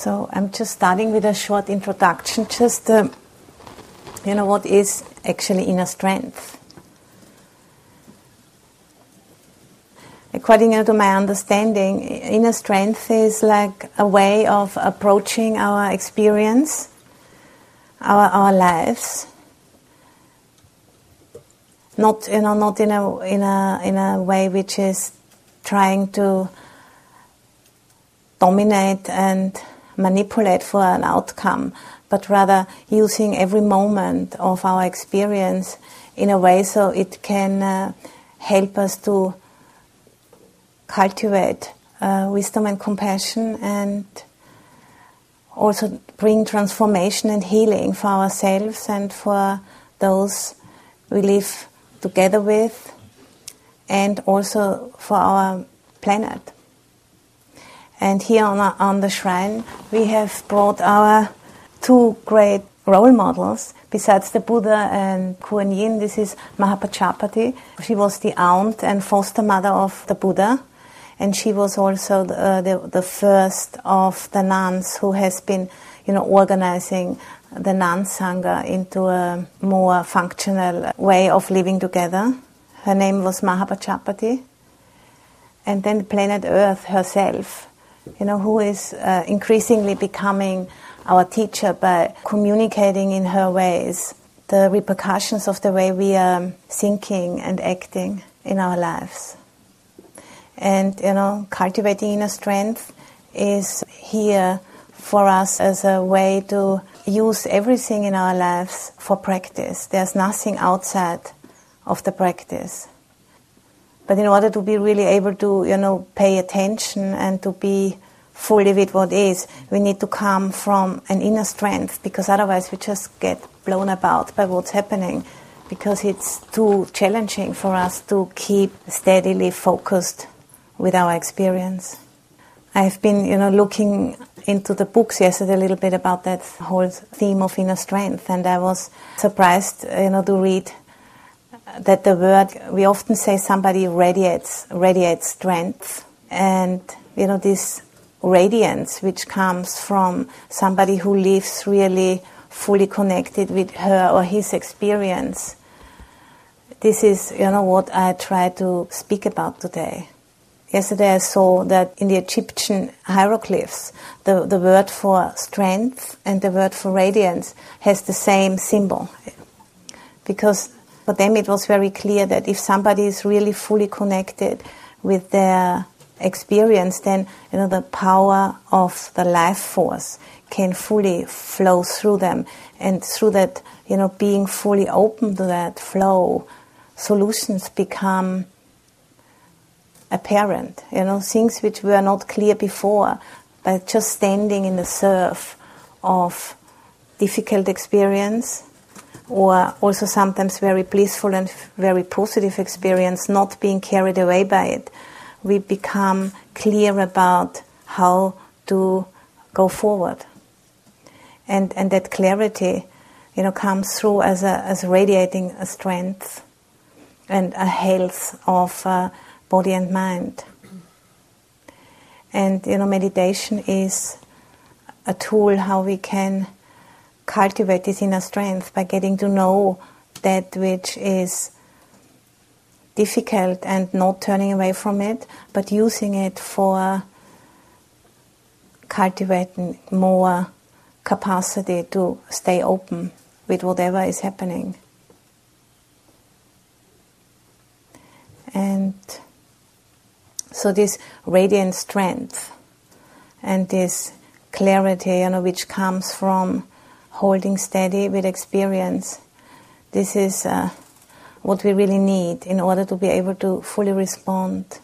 So I'm just starting with a short introduction, just uh, you know what is actually inner strength. According to my understanding, inner strength is like a way of approaching our experience, our, our lives. Not you know, not in a in a in a way which is trying to dominate and manipulate for an outcome, but rather using every moment of our experience in a way so it can uh, help us to cultivate uh, wisdom and compassion and also bring transformation and healing for ourselves and for those we live together with and also for our planet. And here on, on the shrine, we have brought our two great role models. Besides the Buddha and Kuan Yin, this is Mahapajapati. She was the aunt and foster mother of the Buddha. And she was also the, uh, the, the first of the nuns who has been, you know, organizing the nun sangha into a more functional way of living together. Her name was Mahapajapati. And then planet Earth herself you know, who is uh, increasingly becoming our teacher by communicating in her ways the repercussions of the way we are thinking and acting in our lives. And, you know, cultivating inner strength is here for us as a way to use everything in our lives for practice. There's nothing outside of the practice. But in order to be really able to, you know, pay attention and to be fully with what is, we need to come from an inner strength because otherwise we just get blown about by what's happening because it's too challenging for us to keep steadily focused with our experience. I've been, you know, looking into the books yesterday a little bit about that whole theme of inner strength, and I was surprised, you know, to read that the word we often say somebody radiates radiates strength. And you know this radiance which comes from somebody who lives really fully connected with her or his experience this is you know what i try to speak about today. Yesterday i saw that in the egyptian hieroglyphs the, the word for strength and the word for radiance has the same symbol. Because for them it was very clear that if somebody is really fully connected with their experience, then you know the power of the life force can fully flow through them, and through that, you know, being fully open to that flow, solutions become apparent. You know, things which were not clear before, but just standing in the surf of difficult experience or also sometimes very blissful and very positive experience, not being carried away by it, we become clear about how to go forward. And, and that clarity, you know, comes through as, a, as radiating a strength and a health of uh, body and mind. And, you know, meditation is a tool how we can cultivate this inner strength by getting to know that which is difficult and not turning away from it, but using it for cultivating more capacity to stay open with whatever is happening. And so this radiant strength and this clarity, you know, which comes from holding steady with experience. This is uh, what we really need in order to be able to fully respond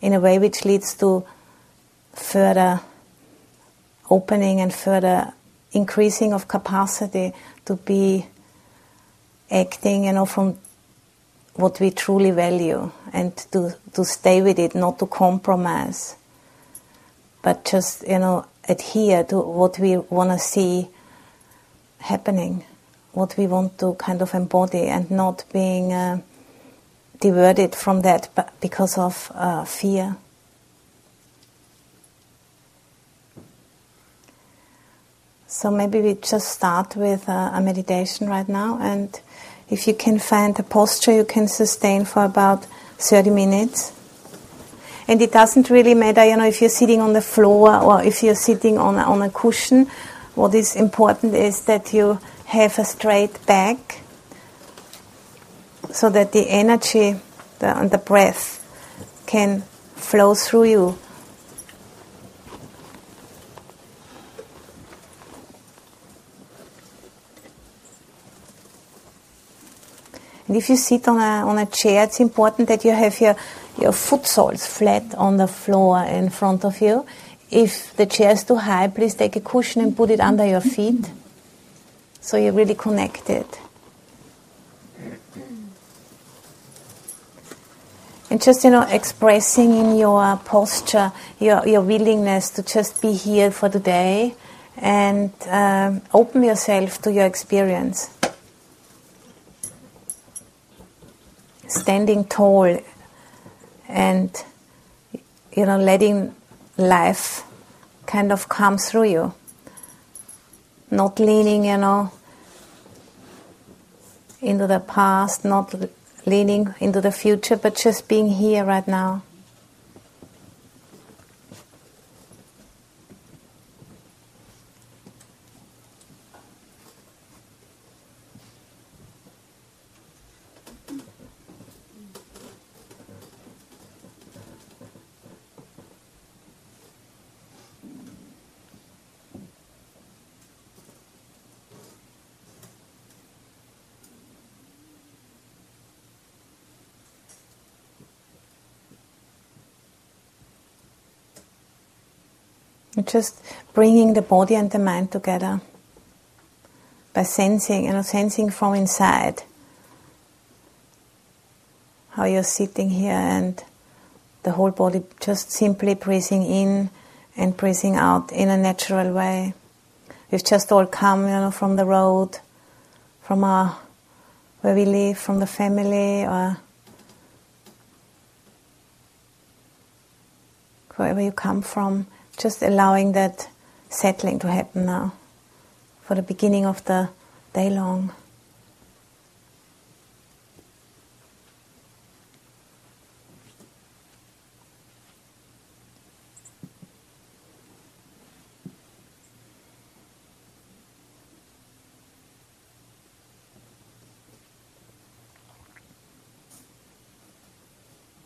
in a way which leads to further opening and further increasing of capacity to be acting, you know, from what we truly value and to, to stay with it, not to compromise, but just, you know, adhere to what we want to see happening, what we want to kind of embody, and not being uh, diverted from that because of uh, fear. So maybe we just start with a, a meditation right now, and if you can find a posture you can sustain for about 30 minutes. And it doesn't really matter, you know, if you're sitting on the floor or if you're sitting on on a cushion. What is important is that you have a straight back so that the energy the, and the breath can flow through you. And if you sit on a, on a chair, it's important that you have your, your foot soles flat on the floor in front of you. If the chair is too high, please take a cushion and put it under your feet so you're really connected. And just, you know, expressing in your posture your, your willingness to just be here for today and um, open yourself to your experience. Standing tall and, you know, letting life kind of come through you. Not leaning, you know, into the past, not leaning into the future, but just being here right now. Just bringing the body and the mind together by sensing, you know, sensing from inside how you're sitting here and the whole body just simply breathing in and breathing out in a natural way. We've just all come, you know, from the road, from our where we live, from the family, or wherever you come from just allowing that settling to happen now for the beginning of the day long.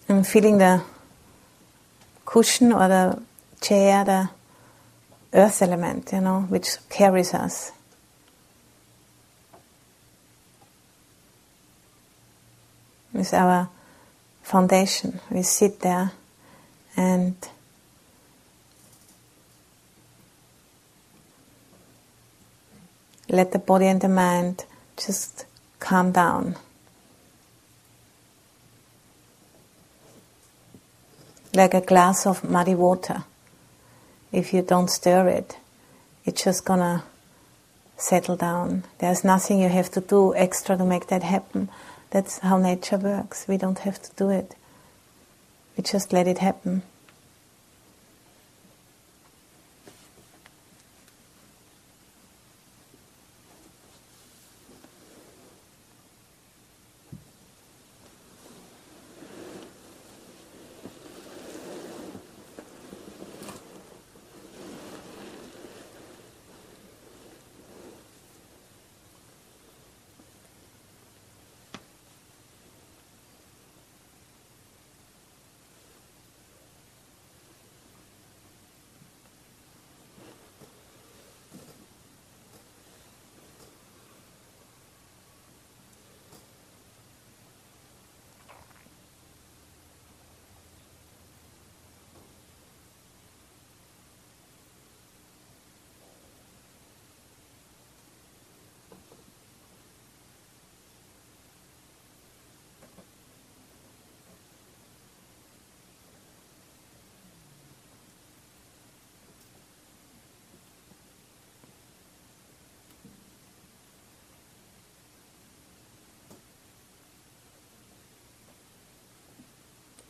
I'm feeling the cushion or the chair, the earth element, you know, which carries us. It's our foundation. We sit there and let the body and the mind just calm down. Like a glass of muddy water if you don't stir it, it's just gonna settle down. There's nothing you have to do extra to make that happen. That's how nature works. We don't have to do it. We just let it happen.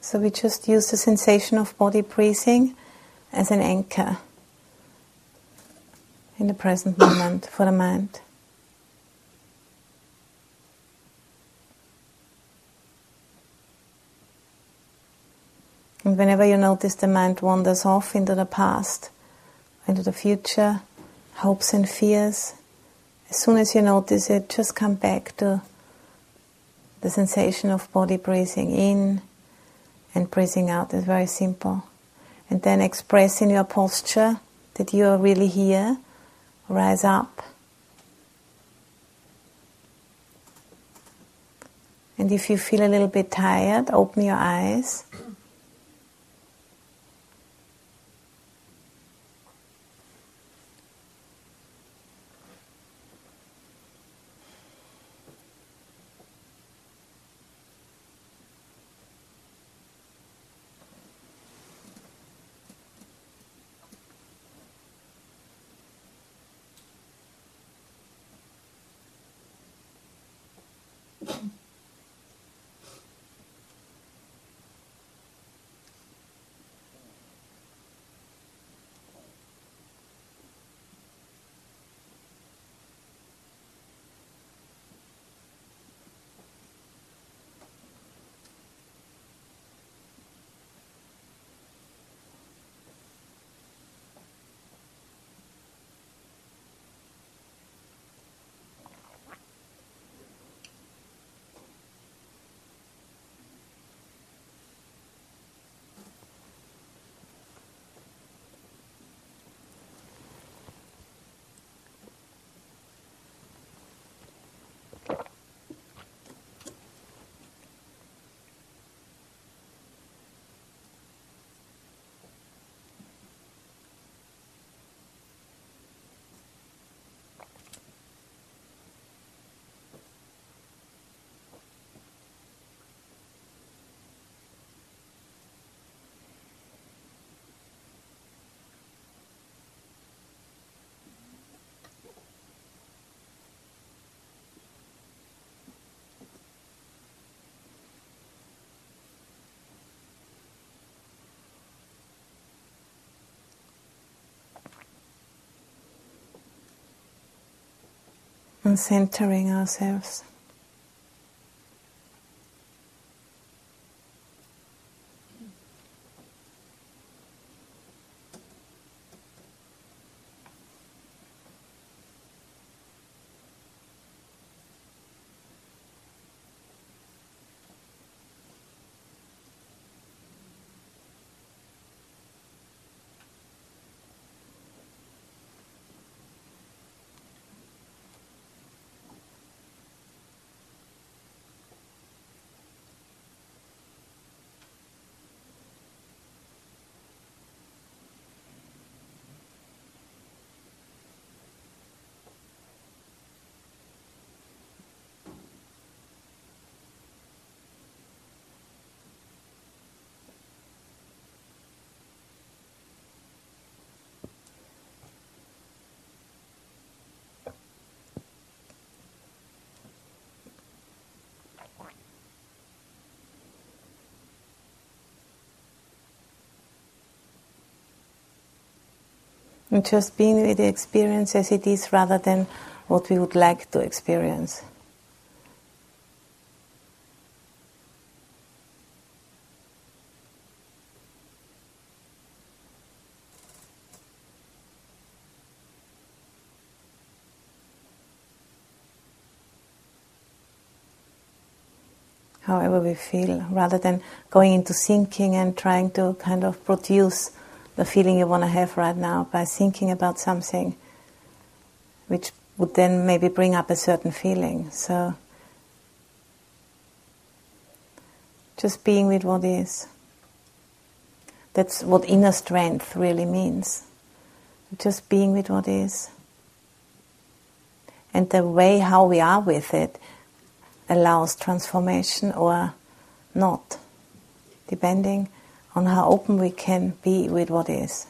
So we just use the sensation of body breathing as an anchor. in the present moment for the mind. And whenever you notice the mind wanders off into the past, into the future, hopes and fears, as soon as you notice it, just come back to the sensation of body breathing in and breathing out. is very simple. And then express in your posture that you are really here. Rise up. And if you feel a little bit tired, open your eyes. And centering ourselves. Just being with the experience as it is rather than what we would like to experience. However, we feel, rather than going into thinking and trying to kind of produce the feeling you want to have right now by thinking about something which would then maybe bring up a certain feeling. So, just being with what is. That's what inner strength really means. Just being with what is. And the way how we are with it allows transformation or not, depending on how open we can be with what is.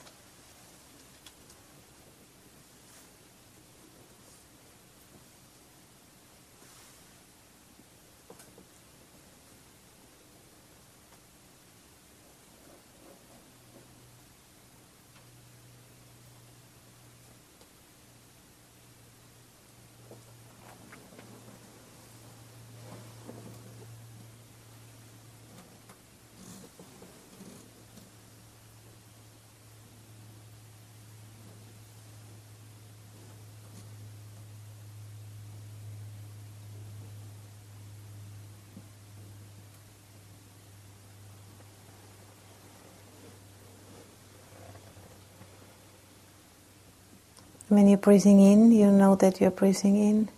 When you're breathing in, you know that you're breathing in.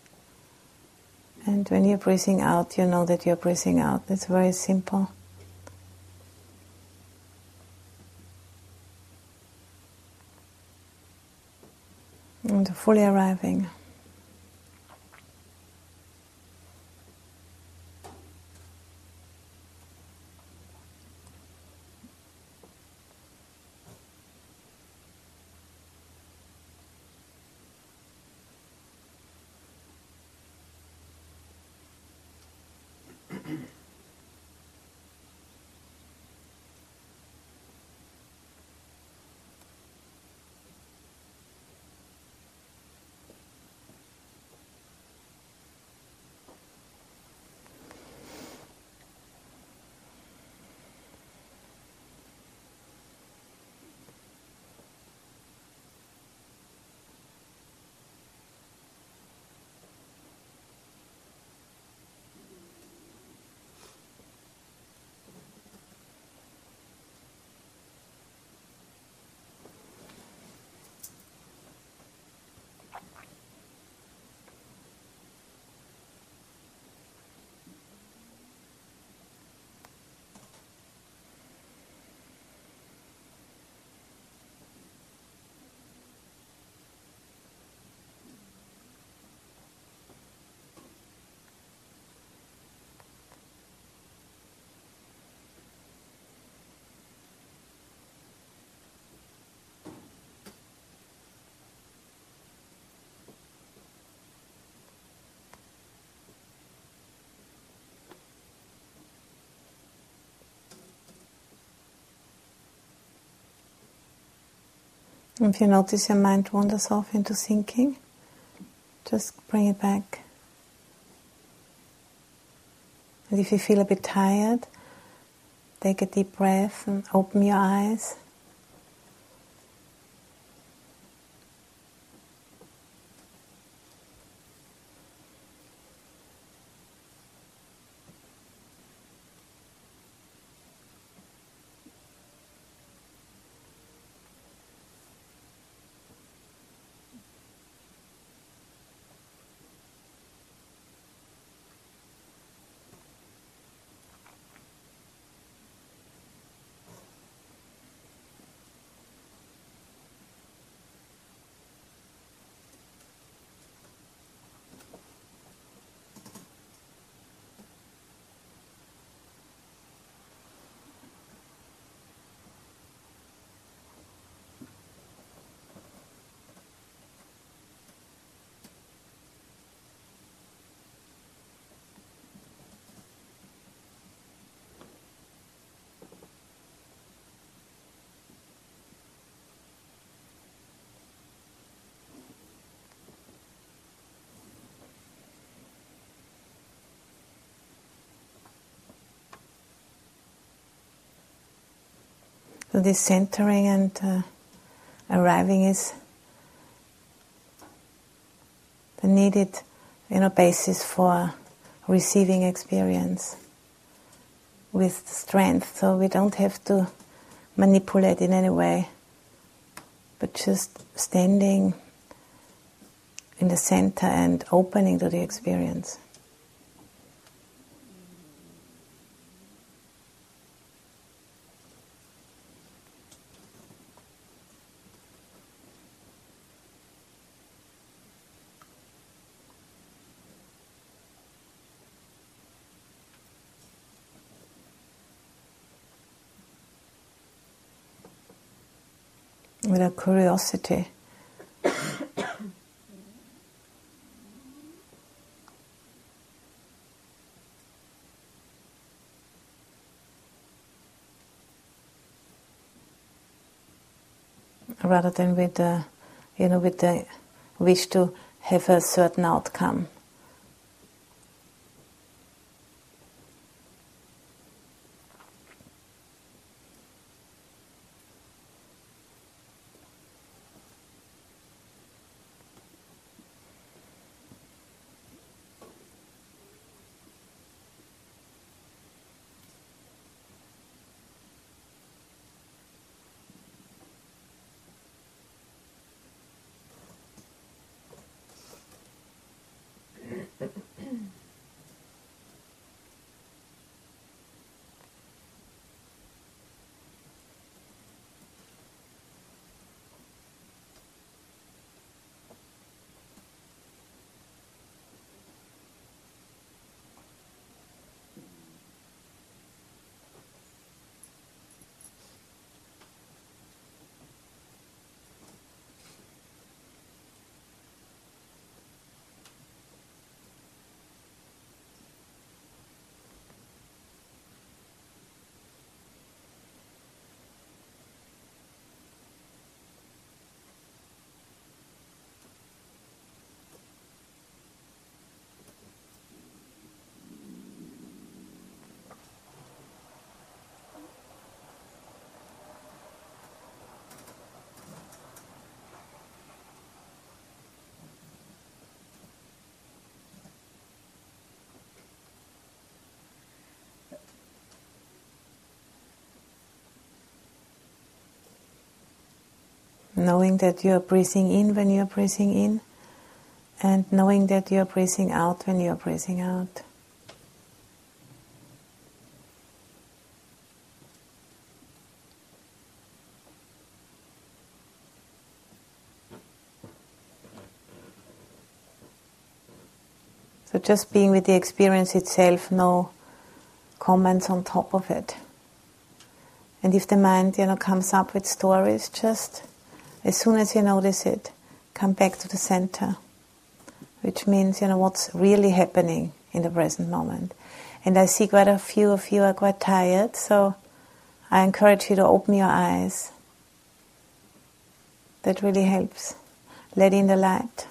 And when you're breathing out, you know that you're breathing out. It's very simple. And fully arriving. If you notice your mind wanders off into thinking, just bring it back. And if you feel a bit tired, take a deep breath and open your eyes. So this centering and uh, arriving is the needed, you know, basis for receiving experience with strength. So we don't have to manipulate in any way, but just standing in the center and opening to the experience. With a curiosity. Rather than with the, you know, with the wish to have a certain outcome. Knowing that you're breathing in when you're breathing in, and knowing that you're breathing out when you're breathing out. So just being with the experience itself, no comments on top of it. And if the mind, you know, comes up with stories, just as soon as you notice it, come back to the center, which means, you know, what's really happening in the present moment. And I see quite a few of you are quite tired, so I encourage you to open your eyes. That really helps. Let in the light.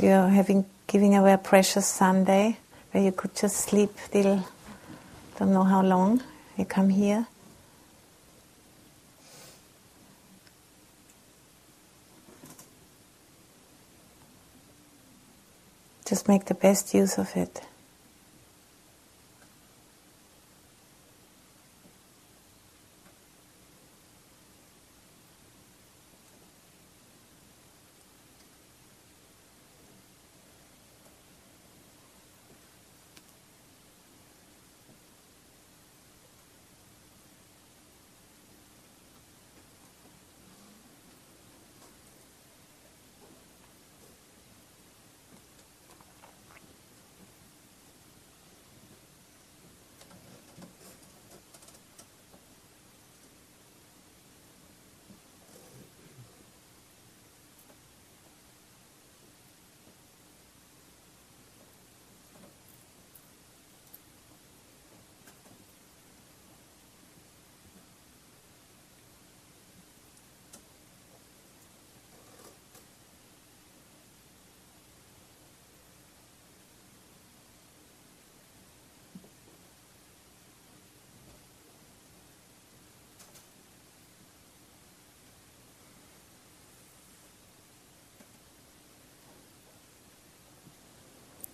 You're having giving away a precious Sunday where you could just sleep till don't know how long. You come here. Just make the best use of it.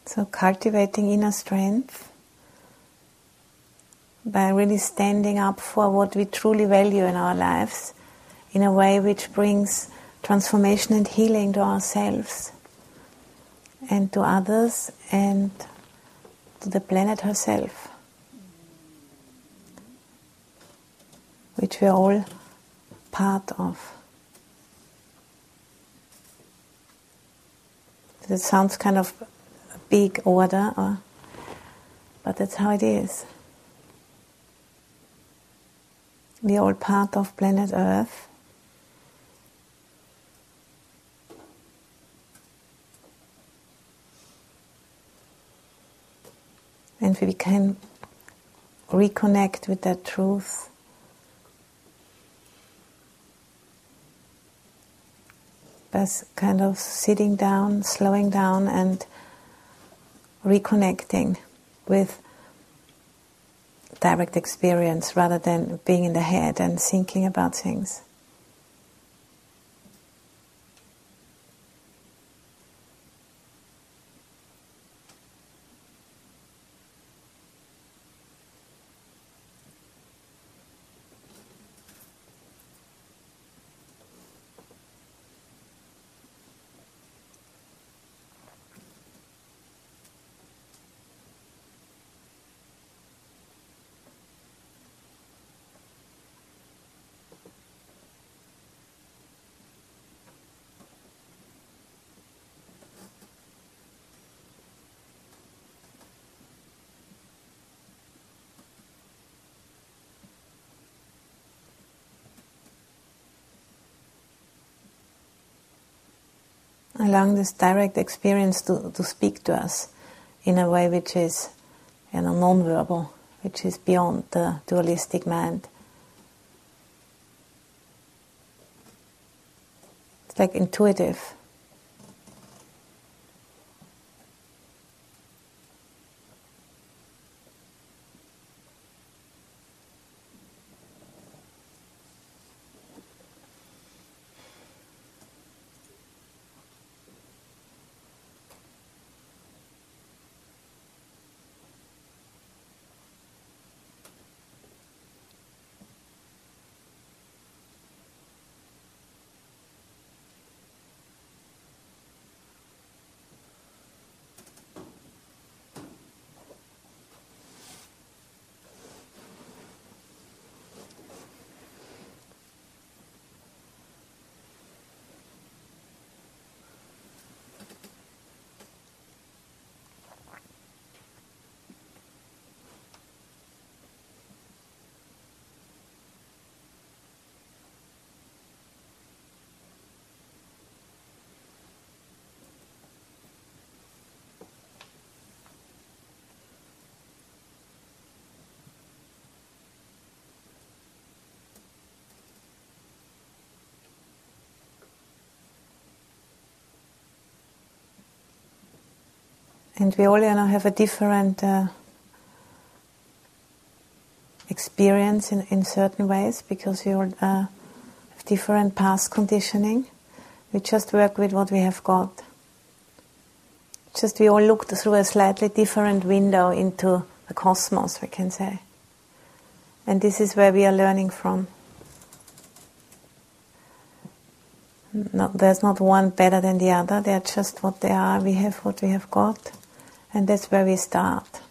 So, cultivating inner strength by really standing up for what we truly value in our lives in a way which brings transformation and healing to ourselves and to others and to the planet herself, which we are all part of. That sounds kind of big order, or, but that's how it is. We are all part of planet Earth. And we can reconnect with that truth. By kind of sitting down, slowing down, and reconnecting with direct experience rather than being in the head and thinking about things. Allowing this direct experience to, to speak to us in a way which is you know, non-verbal, which is beyond the dualistic mind. It's like intuitive. And we all you know, have a different uh, experience in, in certain ways because we all uh, have different past conditioning. We just work with what we have got. Just we all look through a slightly different window into the cosmos, we can say. And this is where we are learning from. Not, there's not one better than the other, they're just what they are. We have what we have got, and that's where we start.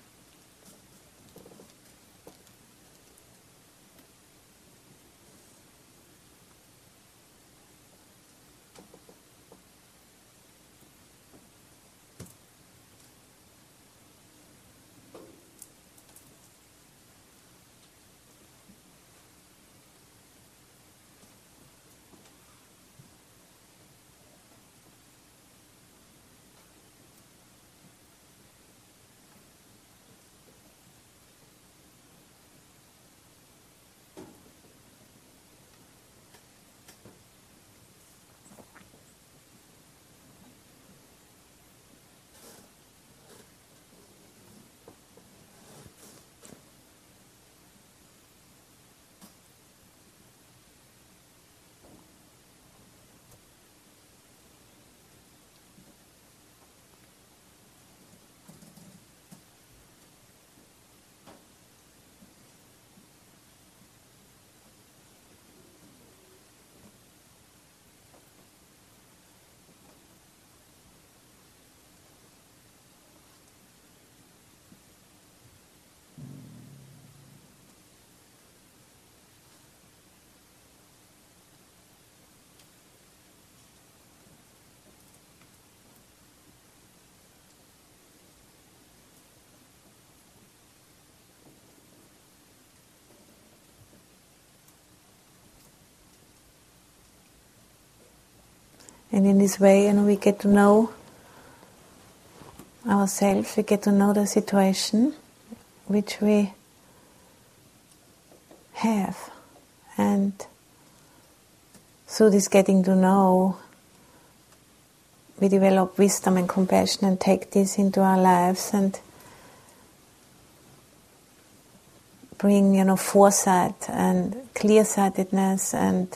And in this way, you know, we get to know ourselves, we get to know the situation which we have. And through this getting to know, we develop wisdom and compassion and take this into our lives and bring, you know, foresight and clear-sightedness and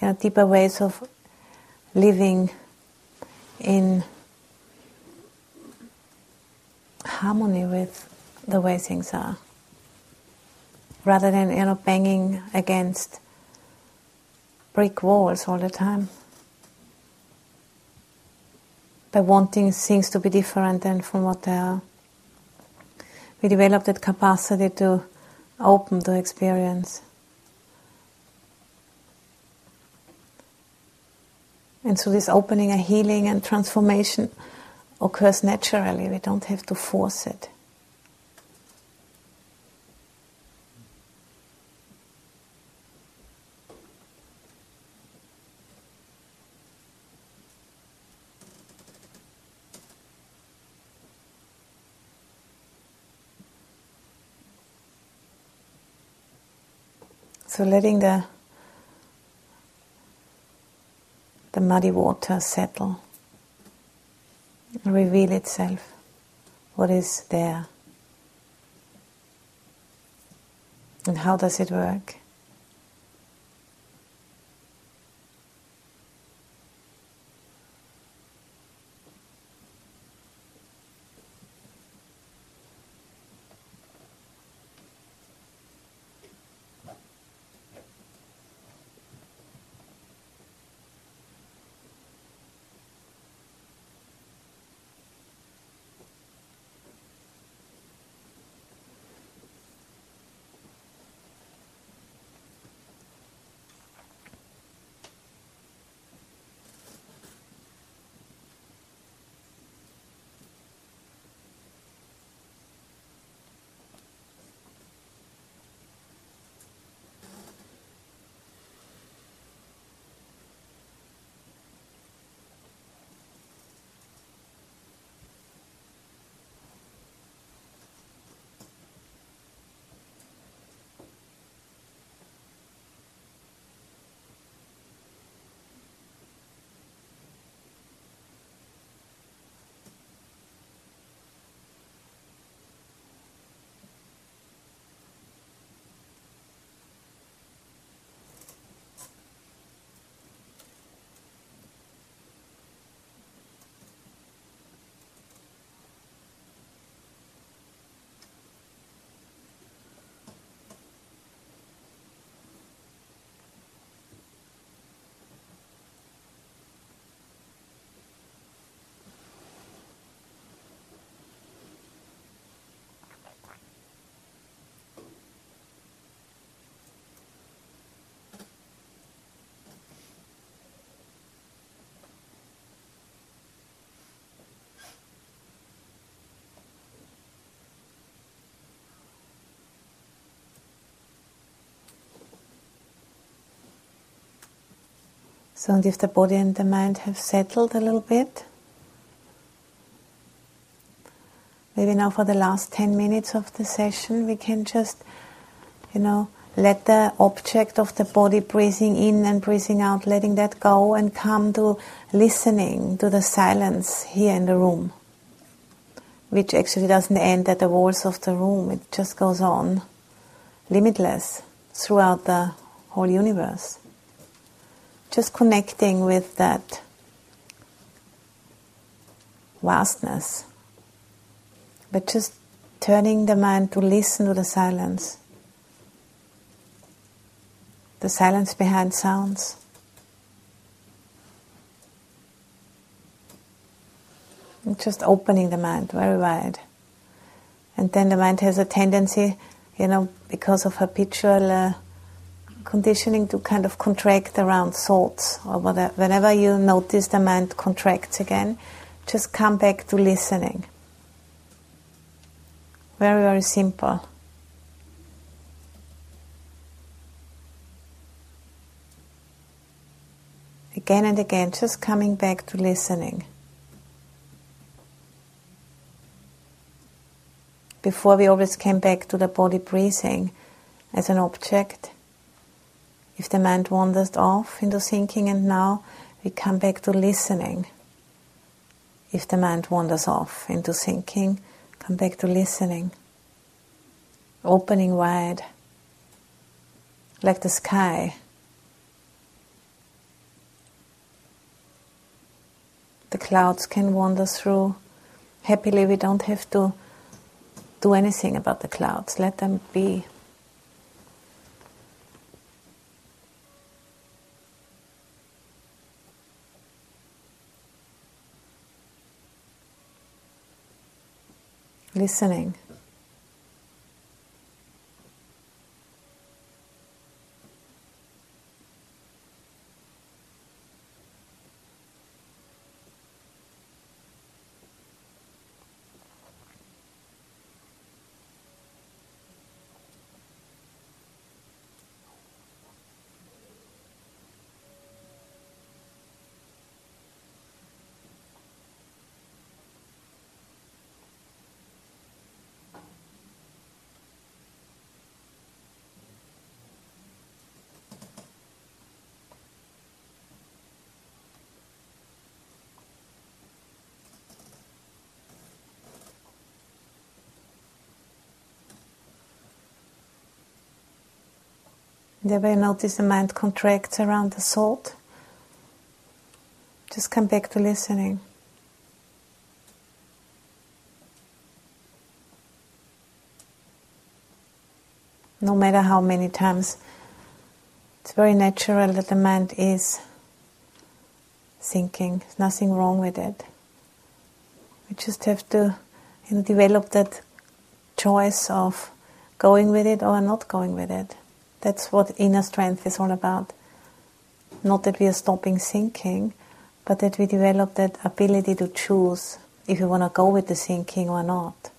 you know, deeper ways of living in harmony with the way things are rather than you know banging against brick walls all the time. By wanting things to be different than from what they are. We develop that capacity to open to experience And so this opening and healing and transformation occurs naturally. We don't have to force it. So letting the the muddy water settle, reveal itself, what is there, and how does it work. So, if the body and the mind have settled a little bit, maybe now for the last 10 minutes of the session, we can just, you know, let the object of the body breathing in and breathing out, letting that go and come to listening to the silence here in the room, which actually doesn't end at the walls of the room, it just goes on, limitless, throughout the whole universe. Just connecting with that vastness, but just turning the mind to listen to the silence the silence behind sounds. And just opening the mind very wide. And then the mind has a tendency, you know, because of habitual uh, conditioning to kind of contract around thoughts or whatever. Whenever you notice the mind contracts again, just come back to listening. Very, very simple. again and again, just coming back to listening. Before we always came back to the body breathing as an object. If the mind wanders off into thinking, and now we come back to listening. If the mind wanders off into thinking, come back to listening. Opening wide, like the sky the clouds can wander through. Happily, we don't have to do anything about the clouds, let them be. Listening. You notice the mind contracts around the thought, just come back to listening. No matter how many times, it's very natural that the mind is thinking. There's nothing wrong with it. We just have to you know, develop that choice of going with it or not going with it. That's what inner strength is all about. Not that we are stopping thinking, but that we develop that ability to choose if we want to go with the thinking or not.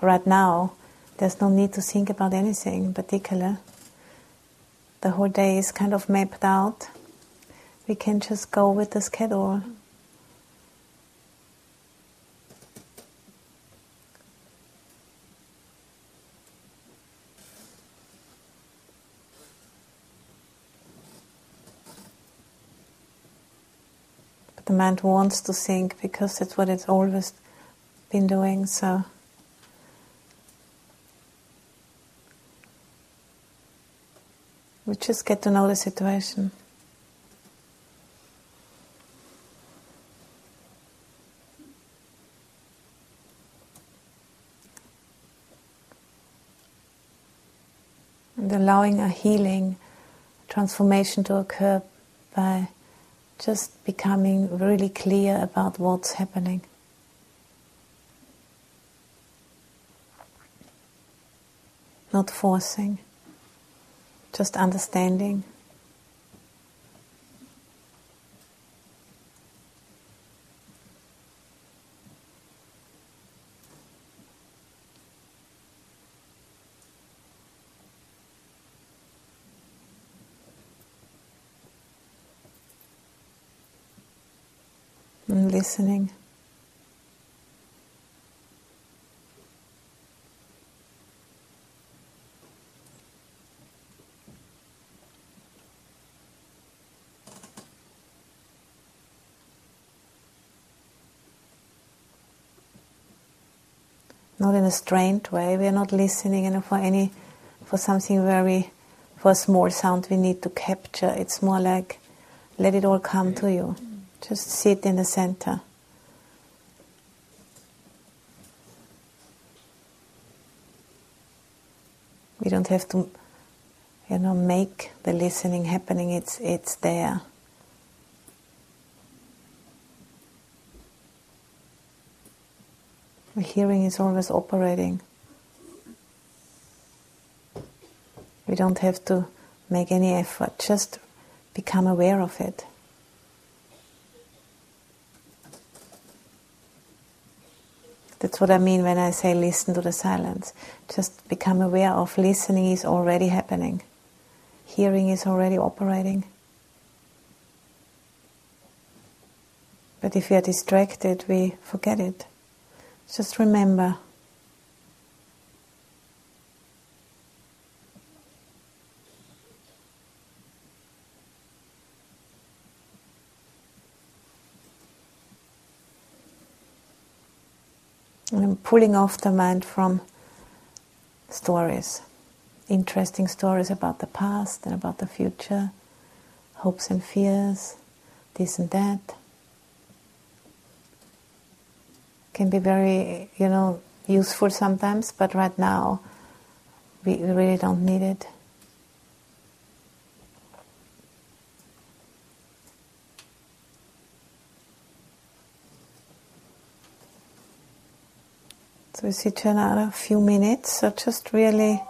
Right now, there's no need to think about anything in particular. The whole day is kind of mapped out. We can just go with the schedule. The mind wants to think because that's what it's always been doing. So. We just get to know the situation. And allowing a healing, transformation to occur by just becoming really clear about what's happening. Not forcing, just understanding. And listening. not in a strained way. We are not listening and for any for something very for a small sound we need to capture. It's more like let it all come to you. Just sit in the center. We don't have to you know make the listening happening. It's it's there. The hearing is always operating. We don't have to make any effort, just become aware of it. That's what I mean when I say listen to the silence. Just become aware of listening is already happening, hearing is already operating. But if we are distracted, we forget it. Just remember. Pulling off the mind from stories, interesting stories about the past and about the future, hopes and fears, this and that. can be very, you know, useful sometimes, but right now we really don't need it. So we sit here another few minutes, so just really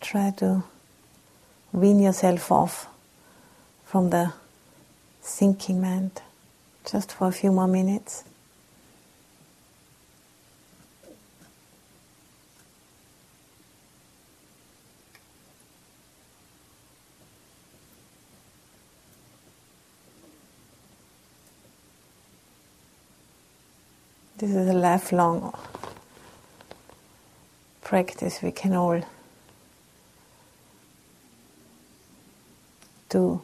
try to wean yourself off from the thinking mind just for a few more minutes. This is a lifelong practice we can all do.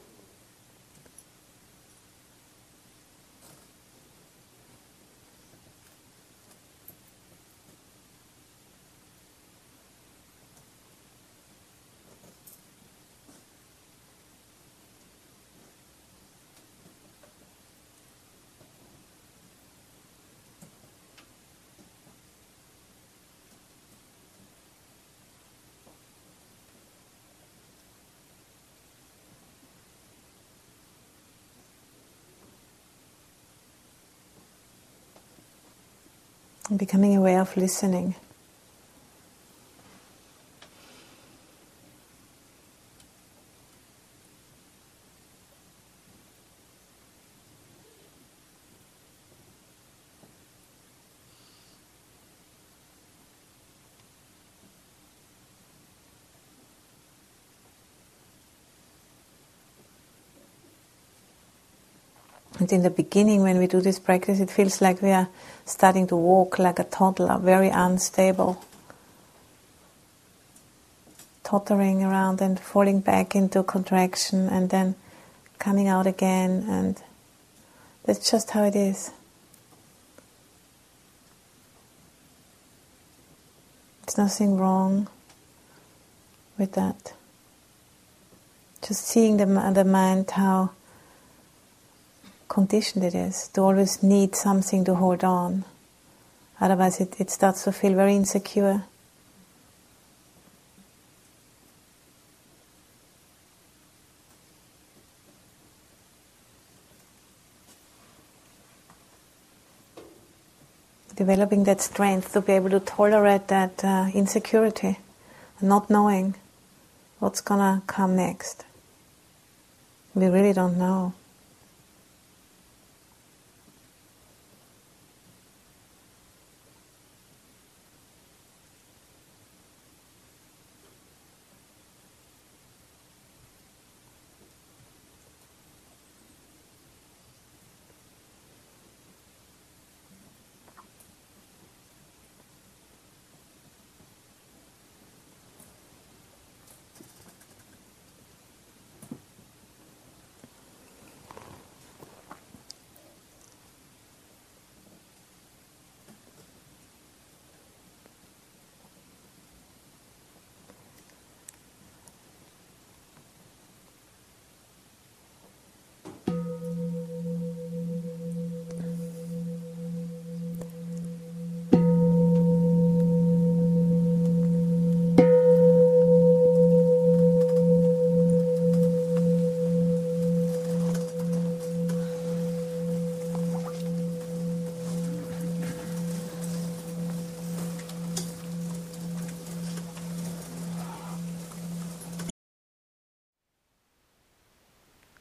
And becoming aware of listening. And in the beginning, when we do this practice, it feels like we are starting to walk like a toddler, very unstable, tottering around and falling back into contraction and then coming out again. And that's just how it is. There's nothing wrong with that. Just seeing the, the mind, how conditioned it is to always need something to hold on. Otherwise, it, it starts to feel very insecure. Developing that strength to be able to tolerate that uh, insecurity, not knowing what's gonna come next. We really don't know.